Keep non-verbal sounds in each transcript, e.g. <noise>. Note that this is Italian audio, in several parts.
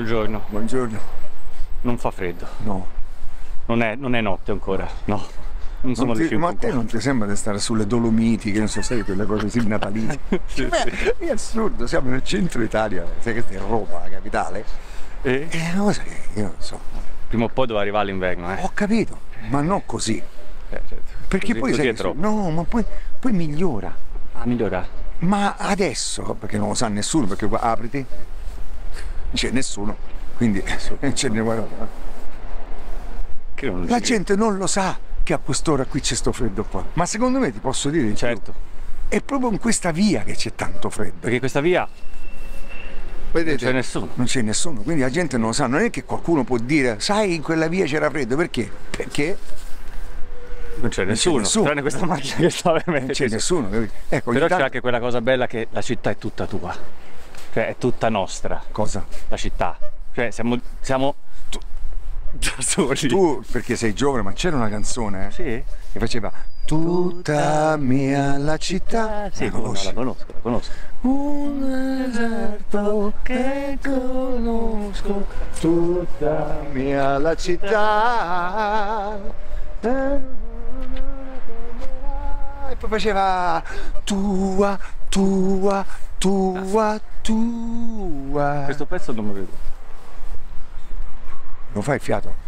Buongiorno. Buongiorno. Non fa freddo. No. Non è, non è notte ancora. No. Non sono Non ti- 5 ma a te non ti sembra di stare sulle Dolomiti, che non so, sai, quelle cose così natalizie? <laughs> Sì, Beh, è assurdo, siamo nel centro Italia, sai che è Roma, la capitale. E È una cosa che io non so. prima o poi doveva arrivare l'inverno, eh. Ho capito, ma non così. Eh, certo. Perché Così- poi così sai. No, ma poi, poi migliora. Ah, migliora. Ma adesso, perché non lo sa nessuno, perché qua apriti, c'è nessuno, quindi non c'è ne guarda. Che non La gente non lo sa che a quest'ora qui c'è sto freddo qua. Ma secondo me ti posso dire di più. Certo. È proprio in questa via che c'è tanto freddo. Perché questa via Vedete? non c'è nessuno. Non c'è nessuno, quindi la gente non lo sa. Non è che qualcuno può dire, sai, in quella via c'era freddo, perché? Perché Non c'è nessuno. nessuno. Tranne questa macchina che sta veramente. non c'è nessuno. capito? Ecco, Però c'è anche quella cosa bella che la città è tutta tua. Cioè è tutta nostra, Cosa? la città. Cioè siamo, siamo da soli. Tu, perché sei giovane, ma c'era una canzone eh, Sì? che faceva Tutta mia la città. Sì, La la conosco, la conosco. Un deserto che conosco, tutta mia la città. E poi faceva tua, tua, tua, tua. Questo pezzo non lo vedo. Non fai fiato?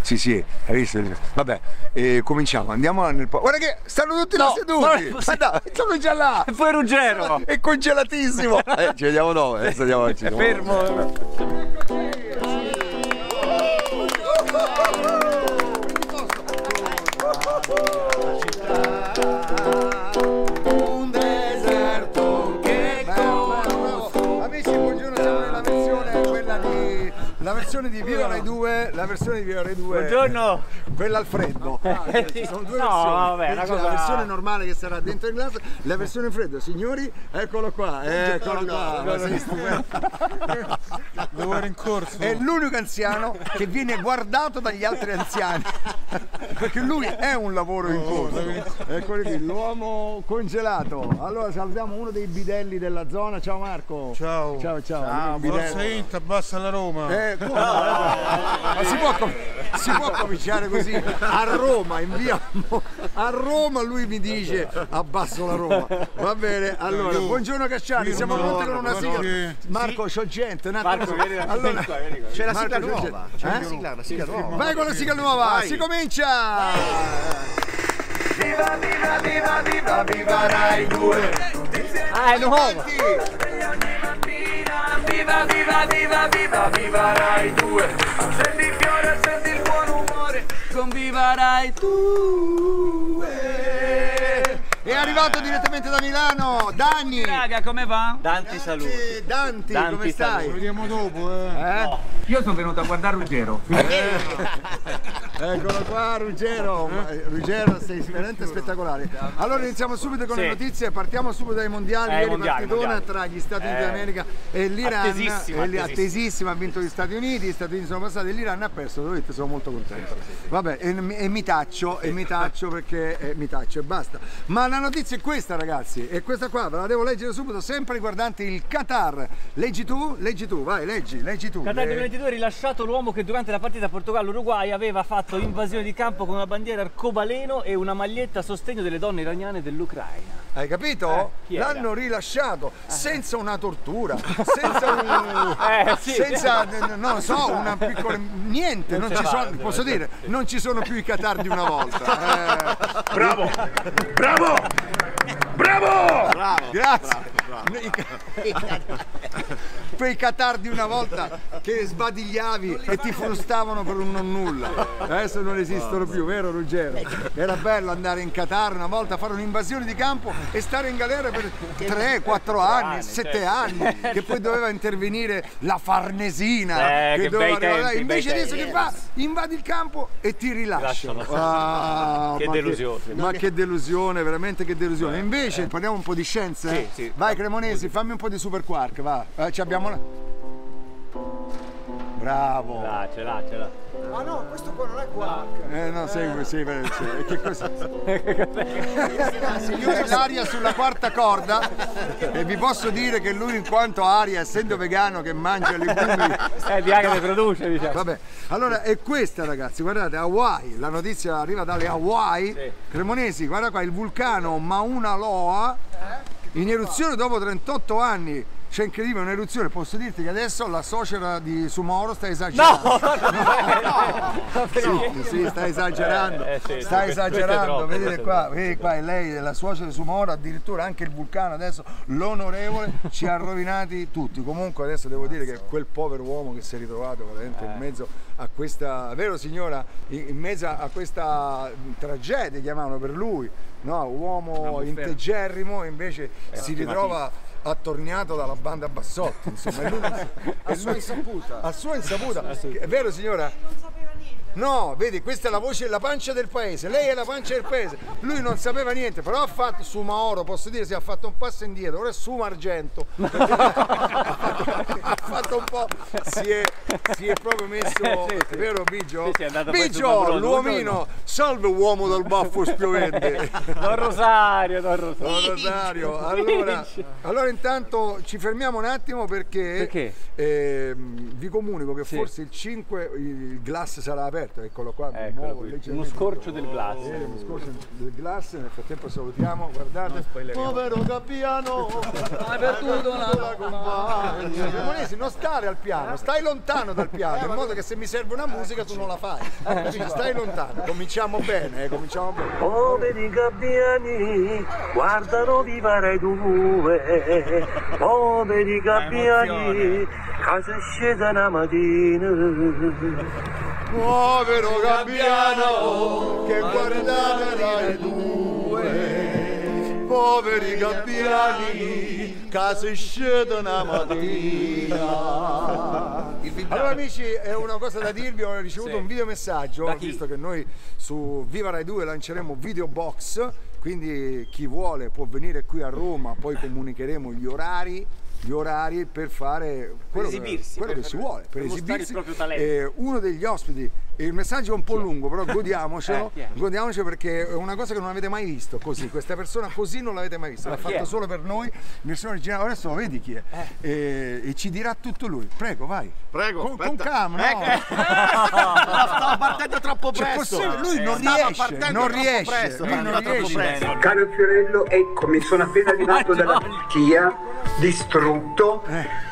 Sì, sì, hai visto? Vabbè, eh, cominciamo, andiamo nel po'. Guarda che stanno tutti là No, è seduti! Ma no, sono già là! E <laughs> poi Ruggero! <laughs> È congelatissimo! <laughs> Eh, ci vediamo dopo, adesso andiamo avanti. È fermo! Versione di Viva Rai 2, la versione di Viva Rai 2. Buongiorno! Quella al freddo. <laughs> Eh, Ci sono due no, versioni. vabbè, cosa- La versione normale che sarà dentro il glass, la versione freddo. Signori, eccolo qua, eccolo qua. Devo ero in corso. È l'unico anziano che viene guardato dagli altri anziani. Perché lui è un lavoro in corso. Eccolo qui, l'uomo congelato. Allora salutiamo uno dei bidelli della zona. Ciao Marco. Ciao. Ciao, ciao. Bidello. Forza Inter, abbassa la Roma. Eh, come? <laughs> Ma si può, si può cominciare così a Roma, in via a Roma lui mi dice abbasso la Roma. Va bene, allora, Io- buongiorno Cacciari, siamo pronti con una sigla. Marco, c'ho gente, un attimo. Marco, vieni da- allora. C'è la sigla nuova, gente. c'è Eh? la sigla, la sigla nuova. Vai con la sigla nuova, Vai. si comincia! Viva, viva, viva, viva, viva Rai 2! Ah, è nuovo! Viva, viva, viva, viva, viva Rai 2 Senti il fiore, senti il buon umore Con Viva Rai 2 È arrivato direttamente da Milano, Dani! Raga, come va? Tanti saluti. Danti, Tanti come stai? Ci vediamo dopo, eh. Eh? Io sono venuto a guardare Ruggero <laughs> Eccolo qua Ruggero, eh, Ruggero sei veramente spettacolare. Allora iniziamo subito con Sì. le notizie, partiamo subito dai mondiali, Eh, ieri mondiali, partitona mondiali. tra gli Stati Uniti Eh, d'America e l'Iran, attesissima, E lì- attesissima. attesissima, ha vinto gli Stati Uniti, gli Stati Uniti sono passati e l'Iran ha perso, dire, sono molto contento. Vabbè, e, e mi taccio, e mi taccio perché eh, mi taccio e basta. Ma la notizia è questa ragazzi, e questa qua ve la devo leggere subito, sempre riguardante il Qatar. Leggi tu? Leggi tu, vai, leggi, leggi tu. Qatar Eh, 2022 ha rilasciato l'uomo che durante la partita Portogallo-Uruguay aveva fatto invasione di campo con una bandiera arcobaleno e una maglietta a sostegno delle donne iraniane dell'Ucraina. Hai capito? Eh? L'hanno rilasciato senza una tortura, <laughs> senza un. Eh, sì. senza, non lo so, una piccola. niente, non ci sono, posso dire, non ci sono più i Qatar di una volta. <laughs> Eh, Bravo! Bravo! Bravo! grazie. I ca- <laughs> Quei Qatar di una volta che sbadigliavi e ti frustavano per un non nulla. Adesso non esistono più, vero Ruggero? Era bello andare in Qatar una volta, fare un'invasione di campo e stare in galera per 3, 4 anni, anni, 7 certo. anni, che poi doveva intervenire la Farnesina. Eh, che doveva tempi, Invece adesso che fa? Invadi il campo e ti rilasciano. Ah, <laughs> Che ma delusione. ma che delusione, veramente che delusione. Invece parliamo un po' di scienze. eh? Vai Cremonesi, fammi un po' di super quark, va. Eh, ci abbiamo la... bravo. Ah, ce l'ha, ce l'ha. Ah no, questo qua non è quark. Eh no, segui, sì, beh, sì. E che cosa? Signori, l'aria sulla quarta corda e vi posso dire che lui in quanto aria, essendo vegano che mangia legumi, Eh, di Agate produce, diciamo. Vabbè, allora è questa ragazzi, guardate, Hawaii, la notizia arriva dalle Hawaii, Sì. Cremonesi, guarda qua, il vulcano Mauna Loa in eruzione dopo 38 anni. C'è incredibile un'eruzione, posso dirti che adesso la suocera di Sumoro sta esagerando. <laughs> Sì, sì, sta esagerando, Eh, sì, sta esagerando, vedete qua, vedi qua, è lei, la suocera di Sumoro, addirittura anche il vulcano adesso, l'onorevole, ci ha rovinati tutti. Comunque adesso devo dire che quel povero uomo che si è ritrovato veramente Eh. in mezzo a questa, vero signora, in mezzo a questa tragedia chiamavano per lui, no? uomo integerrimo, invece si ritrova attorniato dalla banda Bassotti, insomma, <laughs> A sua insaputa. a sua insaputa. È vero signora? No, vedi, questa è la voce, la pancia del paese, lei è la pancia del paese, lui non sapeva niente, però ha fatto su Maoro, posso dire, si ha fatto un passo indietro, ora è su Argento, <laughs> ha fatto un po', si è, si è proprio messo, Sì, sì. vero Biggio? Sì, Biggio, l'uomino, salve uomo dal baffo spiovente. <laughs> Don Rosario, Don Don Rosario. Rosario, allora, allora intanto ci fermiamo un attimo perché, Perché? ehm, vi comunico che forse il 5 il glass sarà aperto, eccolo qua, mi Eccolo muovo qui, leggermente. uno scorcio del glass. Eh, uno scorcio del glass, nel frattempo salutiamo, guardate. Povero Gabbiano, hai perduto la compagna. Cremonesi, non stare al piano, stai lontano dal piano, in modo che se mi serve una musica tu non la fai. Capisci? Stai lontano, cominciamo bene, eh, cominciamo bene. Poveri gabbiani, guardano viva Rai 2. Poveri gabbiani, casa scesa una mattina. Povero gabbiano che guardava Rai 2 Poveri gabbiani che si scedono una mattina Allora amici è una cosa da dirvi, ho ricevuto Sì. un video messaggio Da chi? visto che noi su Viva Rai 2 lanceremo Video Box quindi chi vuole può venire qui a Roma, poi comunicheremo gli orari gli orari per fare quello, che, esibirsi, quello per- che si vuole, per, per esibirsi. il proprio talento. Eh, uno degli ospiti, il messaggio è un po' lungo, però godiamocelo, Eh, godiamocelo perché è una cosa che non avete mai visto così, questa persona così non l'avete mai vista, l'ha fatto solo per noi, versione originale, adesso lo vedi chi è, Eh, e ci dirà tutto lui, prego vai. Prego, Con, con aspetta. calma, no? <laughs> Stavo partendo troppo Cioè, presto. possibile, lui non Stava riesce, non riesce, presto, lui non riesce. presto. Caro Fiorello, eccomi, sono appena <laughs> arrivato dalla Turchia, distrutto.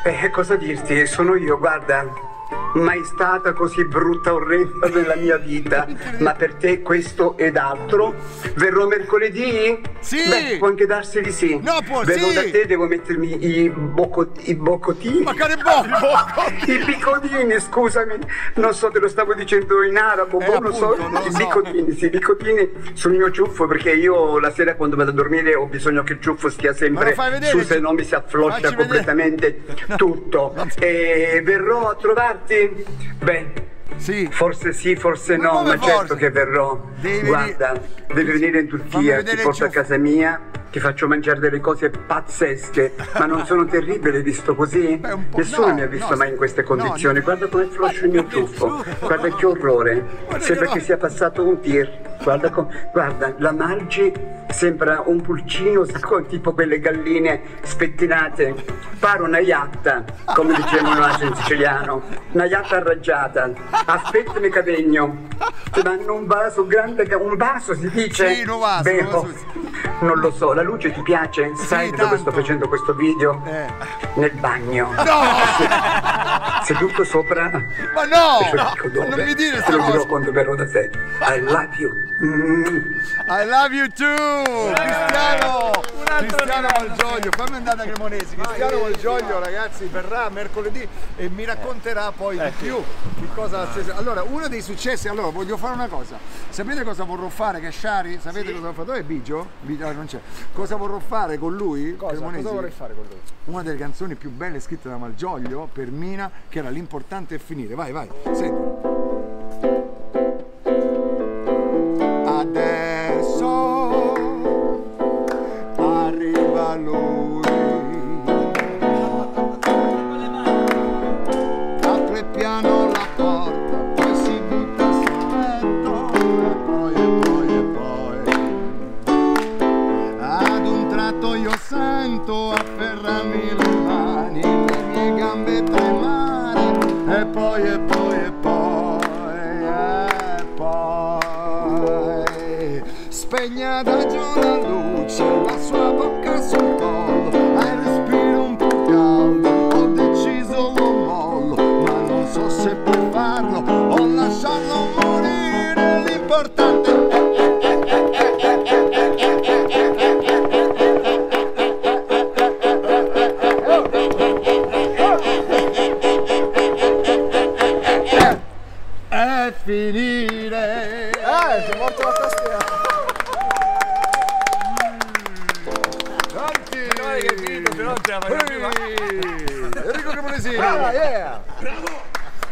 E cosa dirti? Sono io, guarda. Mai stata così brutta, orrenda nella mia vita. Ma per te questo ed altro. Verrò mercoledì? Sì. Beh, può anche darsi di sì. No, può, Vengo sì. da te, devo mettermi i, bocco- i boccotini. Ma care bocco! <laughs> I piccolini, scusami, non so, te lo stavo dicendo in arabo, Eh, boh, non so, i so. bicotini, sì, i bicotini sul mio ciuffo, perché io la sera quando vado a dormire ho bisogno che il ciuffo stia sempre vedere? su, se no mi si affloscia completamente <laughs> tutto. E verrò a trovarti? Beh, Sì. forse sì, forse Ma no, ma certo forse? che verrò. Devi Guarda, venire- devi venire in Turchia, ti porto a ciuffo. casa mia, ti faccio mangiare delle cose pazzesche, ma non sono terribile visto così? Beh, Nessuno no, mi ha visto no, mai in queste condizioni. no. Guarda come floscio il mio ciuffo, guarda che orrore. Guarda Sembra che che sia passato un tir. Guarda, com- guarda, la mangi, sembra un pulcino tipo quelle galline spettinate. Pare una iatta, come dicevano in siciliano. Una iatta arrangiata. Aspettami cavegno. Ti danno un vaso grande, che- un vaso si dice? Sì, un vaso, sì. non lo so, la luce ti piace? Sai dove tanto. sto facendo questo video? Eh. Nel bagno. No! Seduto sopra. Ma no! Dove. Non mi dire Te sta lo dirò cosa! quando verrò da te. I love you. Mm. I love you too! Cristiano! Cristiano Malgioglio, fammi andare da Cremonesi. Cristiano Malgioglio, ragazzi, verrà mercoledì e mi racconterà poi di più di cosa Allora, uno dei successi, allora voglio fare una cosa. Sapete cosa vorrò fare, Casciari? Sapete cosa ho fatto? Dove è Bigio? Bigio ah, non c'è. Cosa vorrò fare con lui? Cosa? Cremonesi? Cosa vorrei fare con lui? Una delle canzoni più belle scritte da Malgioglio per Mina, che era L'importante è finire. Vai, vai, senti. E poi e poi e poi spegnata giù la luce la sua bocca non ce la più, Ehi, Enrico Cremonesini Ah, yeah.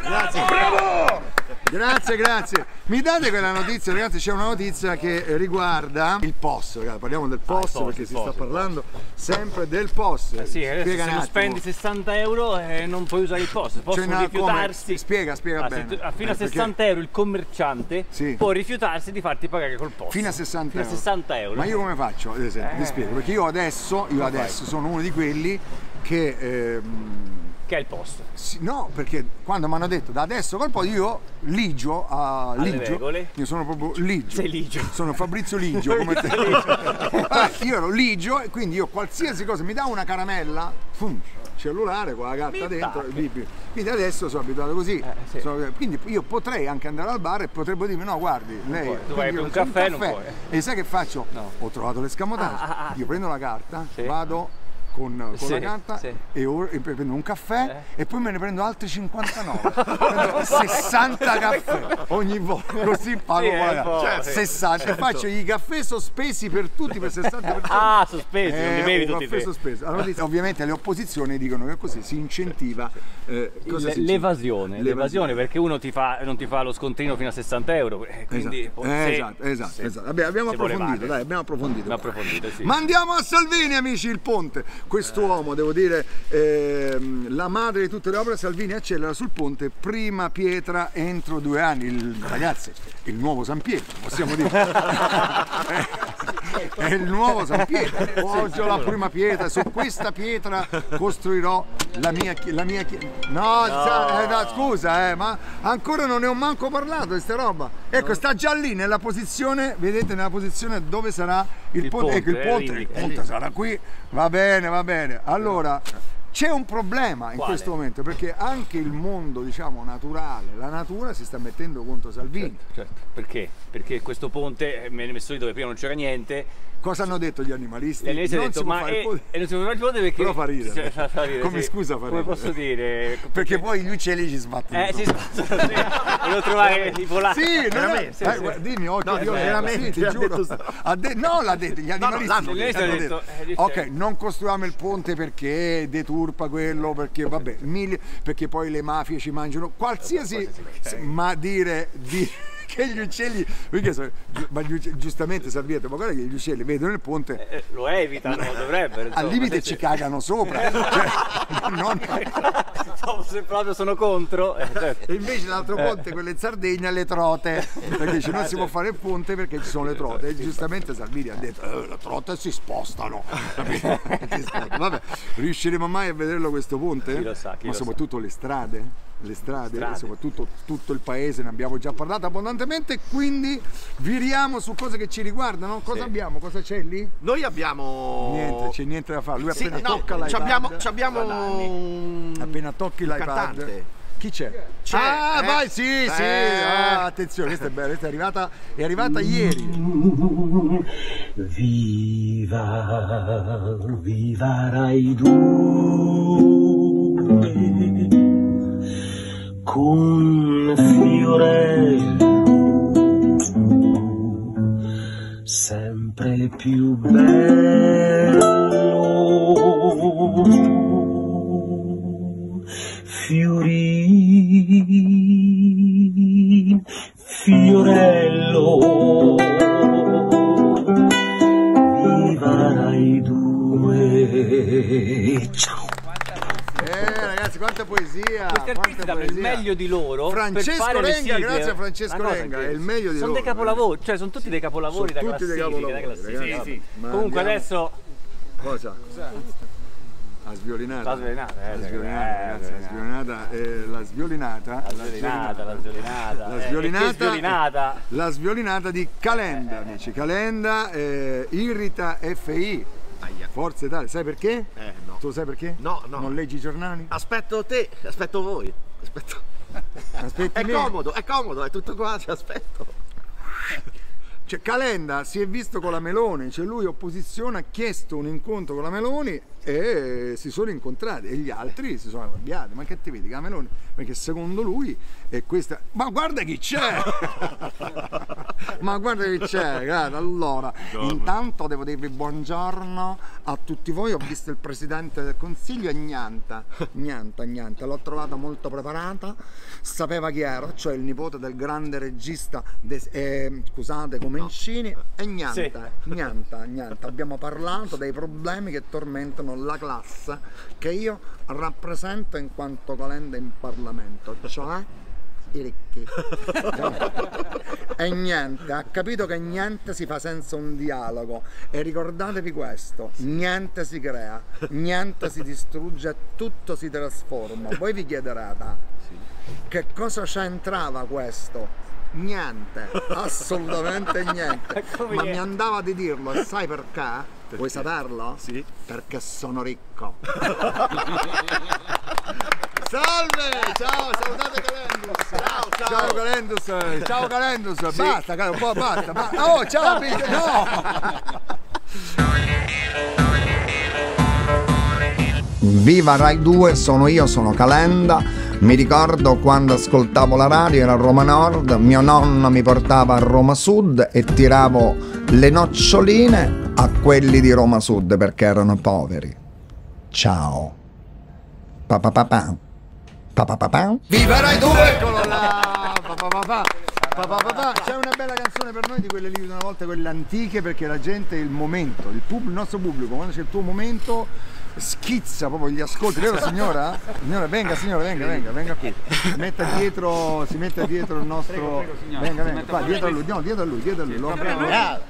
Grazie. Grazie, grazie. Mi date quella notizia, ragazzi? C'è una notizia che riguarda il POS, ragazzi. Parliamo del POS POS, perché il si POS, sta parlando sempre del POS. Eh sì, adesso Spiega se non attimo. spendi 60 euro e non puoi usare il post, Cioè, possono no, rifiutarsi. come? Spiega, spiega Ah, bene. tu- ah, fino a Eh, perché 60 euro il commerciante Sì. può rifiutarsi di farti pagare col post. Fino a 60 Fino a euro. 60 euro. Ma io come faccio? Ad esempio, vi Eh. spiego, perché io adesso, io adesso sono uno di quelli che ehm, Che è il post. Sì, no, perché quando mi hanno detto da adesso col po' io ligio a Alle ligio. regole. Io sono proprio ligio. Sei ligio. Sono Fabrizio Ligio come te. <laughs> Io ero ligio e quindi io qualsiasi cosa mi dà una caramella, fum, cellulare con la carta Mi dentro. bip. Quindi adesso sono abituato così. Eh, sì. Sono- quindi io potrei anche andare al bar e potrebbero dirmi no guardi lei puoi. Tu vai io per un caffè, non puoi. e sai che faccio? No. Ho trovato l'escamotage. Ah, ah, ah. Io prendo la carta, Sì. vado con, con Sì, la carta sì. e, or- e prendo un caffè Eh. e poi me ne prendo altri 59. <laughs> prendo 60 caffè ogni volta, così pago Sì, po', cioè, sì. 60 e faccio i caffè sospesi per tutti per 60 persone. Ah, sospesi, non li bevi un tutti caffè sospeso. Allora, ovviamente le opposizioni dicono che così si incentiva eh, Le- si l'evasione, l'evasione perché uno ti fa, non ti fa lo scontrino fino a 60 euro. eh, Quindi, Esatto, se- esatto, esatto, se- esatto. Vabbè, abbiamo approfondito, dai, abbiamo approfondito. Abbiamo approfondito, sì. Ma andiamo a Salvini, amici, il ponte. Quest'uomo, devo dire, ehm, la madre di tutte le opere, Salvini accelera sul ponte, prima pietra entro due anni. Il, ragazzi, il nuovo San Pietro, possiamo dire. <laughs> È il nuovo San Pietro. Oggi ho la prima pietra, su questa pietra costruirò la mia chi- la mia chi- No, sa- eh, no, scusa, eh, ma ancora non ne ho manco parlato di questa roba. Ecco, sta già lì nella posizione, vedete nella posizione dove sarà il, Il ponte. Ecco, il ponte, eh, ponte, il ponte sarà qui. Va bene, va bene. Allora, c'è un problema in Quale? questo momento perché anche il mondo, diciamo, naturale, la natura si sta mettendo contro Salvini. Certo, perché? Perché questo ponte eh, me ne messo lì dove prima non c'era niente. Cosa hanno detto gli animalisti? E all'inizio non ho detto, si può ma fare il eh, ponte. e non si può fare il ponte perché. Però fa ridere. Cioè, fa- fa ridere, Come sì. scusa fa Come ridere. posso dire? Perché poi gli uccelli ci sbattono. Eh, si sì. Volevo trovare i polacchi. Sì, non è, Veramente? eh, guarda, dimmi occhio No, veramente, sì, ti giuro. detto de- no, l'ha detto, gli animalisti. l'hanno detto. hanno L'ha detto, eh, Ok, non costruiamo il ponte perché deturpa quello, perché vabbè, mille- perché poi le mafie ci mangiano qualsiasi ma dire di <laughs> che gli uccelli ma gli uccelli- giustamente Salvietto ma guarda che gli uccelli vedono il ponte Eh, lo evitano, dovrebbero. al limite ci cagano sopra cioè, non- <laughs> <laughs> Se proprio sono contro. eh, certo. E invece l'altro ponte, quello in Sardegna, le trote. Perché dice non si può fare il ponte perché ci sono le trote. E giustamente Salvini ha detto "Eh, le trote <laughs> <laughs> si spostano. Vabbè, riusciremo mai a vederlo questo ponte? Chi lo sa, chi Ma soprattutto le strade. Le strade, Strade. soprattutto tutto il paese, ne abbiamo già parlato abbondantemente, quindi viriamo su cose che ci riguardano. Cosa Sì. abbiamo? Cosa c'è lì? Noi abbiamo. Niente, c'è niente da fare. Lui Sì, appena no, tocca l'iPad. ci abbiamo, ci abbiamo un Appena tocchi l'iPad. Chi c'è? C'è, ah, eh? vai, sì, sì. Eh. Ah, attenzione, questa è bella, questa è arrivata, è arrivata ieri. Viva, viva Rai 2 con Fiorello sempre più bello. Fiori Fiorello. Viva Rai 2 Ciao quanta poesia! Questi artisti danno il meglio di loro. Francesco Renga, grazie a Francesco cosa Renga, è il meglio di Sono loro. dei capolavori, cioè sono tutti dei capolavori Sono da tutti dei classifica, da capolavori, classifica. ragazzi. Ma Comunque adesso Cosa? La sviolinata. La sviolinata, eh, La eh, sviolinata, eh, ragazzi, la sviolinata, eh, la sviolinata. La sviolinata, la sviolinata. La Eh, e che sviolinata, sviolinata. la sviolinata di Calenda, amici. Calenda, eh, Irrita FI. Forza Italia, sai perché? Eh, Tu sai perché? No, no. Non leggi i giornali? Aspetto te, aspetto voi. Aspetto. Aspetti È me. comodo, è comodo, è tutto qua, ci aspetto. Cioè, Calenda si è visto con la Meloni, cioè lui opposizione ha chiesto un incontro con la Meloni e si sono incontrati e gli altri si sono arrabbiati. Ma che ti vedi, la Meloni? Perché secondo lui è questa. Ma guarda chi c'è! <laughs> Ma guarda chi c'è, guarda, allora. Intanto devo dirvi buongiorno a tutti voi. Ho visto il presidente del consiglio e Gnanta. Gnanta, Gnanta, l'ho trovata molto preparata. Sapeva chi ero, cioè il nipote del grande regista, de- eh, scusate, Comencini. E Gnanta, Sì. Gnanta, Gnanta. Abbiamo parlato dei problemi che tormentano la classe che io rappresento in quanto calenda in Parlamento, cioè i ricchi. <laughs> e niente, ha capito che niente si fa senza un dialogo. E ricordatevi questo: niente si crea, niente si distrugge, tutto si trasforma. Voi vi chiederete che cosa c'entrava questo? Niente, assolutamente niente. <laughs> Ma mi andava di dirlo, e sai perché? Vuoi saperlo? Sì. Perché sono ricco. <laughs> Salve! Ciao, salutate Calendus! Ciao, ciao. Ciao Calendus! Ciao Calendus! Basta, Cal- un po' basta! ba- Oh, ciao! No! <laughs> Viva Rai 2, sono io, sono Calenda. Mi ricordo quando ascoltavo la radio, era a Roma Nord, mio nonno mi portava a Roma Sud e tiravo le noccioline a quelli di Roma Sud perché erano poveri. Ciao. Pa pa pa pa. Pa pa pa pa. Viva Rai 2! Eccolo là! Pa pa pa pa. Pa pa pa pa. C'è una bella canzone per noi di quelle lì di una volta, quelle antiche, perché la gente, il momento, il, pub- il nostro pubblico, quando c'è il tuo momento, schizza proprio gli ascolti, vero signora? Signora, venga signora, venga, venga, venga qui. Si metta dietro, si metta dietro il nostro. venga, venga, qua, dietro a lui, no, dietro a lui, dietro a lui. Lo-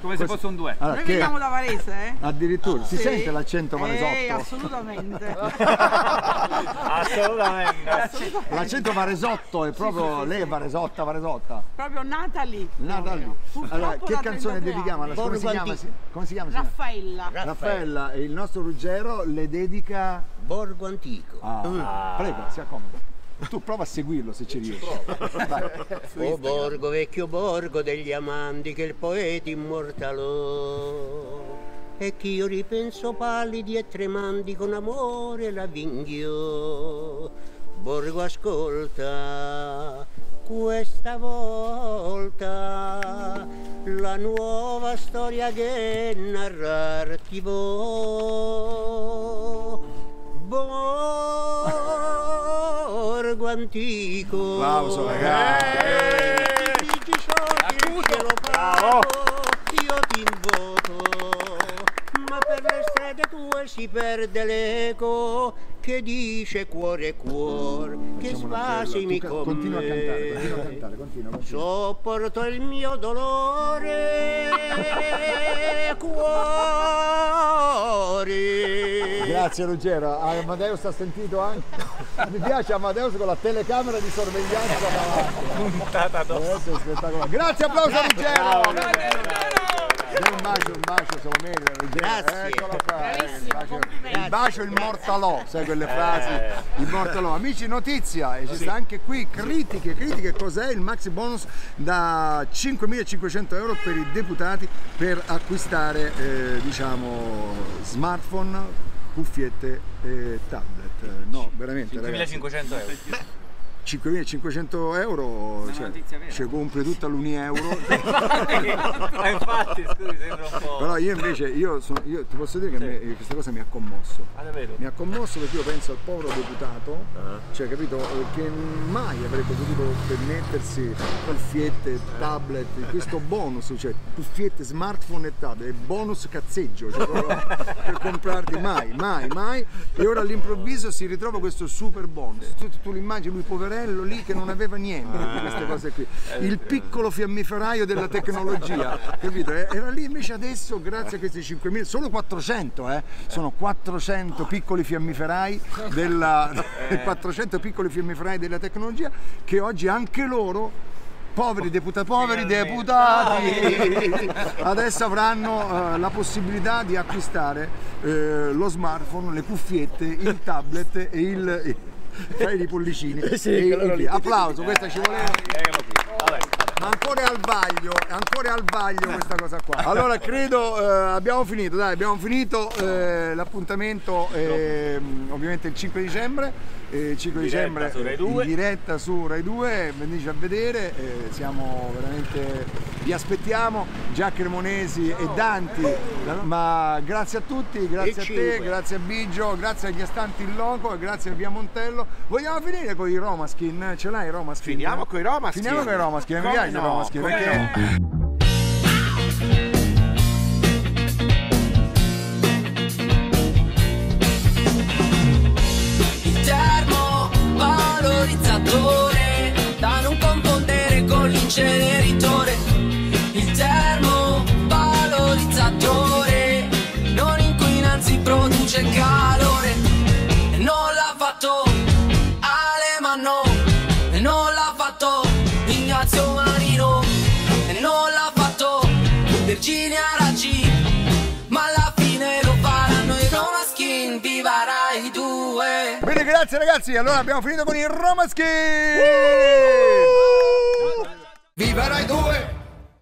Come se fosse un due. Allora, Noi che- veniamo da Varese, eh? Addirittura, si Sì. sente l'accento Eh, varesotto? assolutamente. <laughs> Assolutamente. L'accento varesotto è proprio, lei è varesotta, varesotta. Proprio nata lì. Nata lì. Allora, che da canzone 33 dedichiamo? alla-. Come si chiama? Come si chiama? Raffaella. Raffaella, e il nostro Ruggero le dedica. Borgo antico. Ah, Prego, si accomodi. Tu prova a seguirlo se ci riesci. <laughs> O borgo, vecchio borgo degli amanti che il poeta immortalò. E che io ripenso pallidi e tremanti con amore la vinghiò. Borgo ascolta, questa volta la nuova storia che narrarti vo. Antico. Applauso, ragazzi. Ciò che il cielo pago, io ti invoco, ma per le strade tue si perde l'eco che dice cuore cuore, che un appello. spasimi con Continua a cantare, me. continua a cantare, continua, continua. Sopporto il mio dolore, cuore. Grazie Ruggero, Ah, Amadeus ha sentito anche. Mi piace Amadeus con la telecamera di sorveglianza davanti. Puntata è spettacolare. Grazie, applauso a Ruggero! Un bacio, un bacio, se lo merita Ruggero. Grazie. Eccolo qua. eh, Il Bravissimo, bacio, il bacio il mortalò, sai quelle frasi? Il mortalò. Amici, notizia, e ci sta anche qui critiche, critiche cos'è il maxi bonus da 5.500 euro per i deputati per acquistare eh, diciamo smartphone, cuffiette e tablet. No, veramente ragazzi. 1500 euro. 5.500 euro, cioè, ci compri tutta l'Unieuro. Ma <laughs> infatti, scusi, sembra un po'. Però io invece, io, sono- io ti posso dire che a me, eh, questa cosa mi ha commosso. Ah, davvero? Mi ha commosso perché io penso al povero deputato, Ah. cioè capito, eh, che mai avrebbe potuto permettersi cuffiette, tablet, questo bonus, cioè cuffiette, smartphone e tablet, bonus cazzeggio, cioè <laughs> per comprarti mai, mai, mai. E ora all'improvviso si ritrova questo super bonus. Tu, tu, l'immagini lui poveretto poverello lì che non aveva niente di queste cose qui. Il piccolo fiammiferaio della tecnologia, <laughs> capito? Eh, Era lì invece adesso, grazie a questi 5.000, solo 400, eh? Sono 400 piccoli fiammiferai della, <laughs> 400 piccoli fiammiferai della tecnologia che oggi anche loro Poveri deputati, poveri deputati, <laughs> adesso avranno eh, la possibilità di acquistare eh, lo smartphone, le cuffiette, il tablet e il. <laughs> e- fai i pollicini. E il- applauso, questa ci voleva. Ma ancora al vaglio, ancora al vaglio questa cosa qua. Allora credo eh, abbiamo finito, dai, abbiamo finito eh, l'appuntamento ehm, ovviamente il 5 dicembre. Eh, 5 Diretta dicembre 2. in diretta su Rai 2, veniteci a vedere, eh, siamo veramente, vi aspettiamo, Già Cremonesi e Danti, ma grazie a tutti, grazie a te, grazie a Biggio, grazie agli astanti in loco e grazie a Via Montello. Vogliamo finire con i Romaskin? Ce l'hai i Romaskin? Finiamo coi Romaskin. Finiamo con i Romaskin, mi piace i no, Romaskin perché... Il Virginia Raggi ma alla fine lo faranno i Romaskin, viva Rai 2 Bene, grazie ragazzi, allora abbiamo finito con i Romaskin! Viva Rai 2!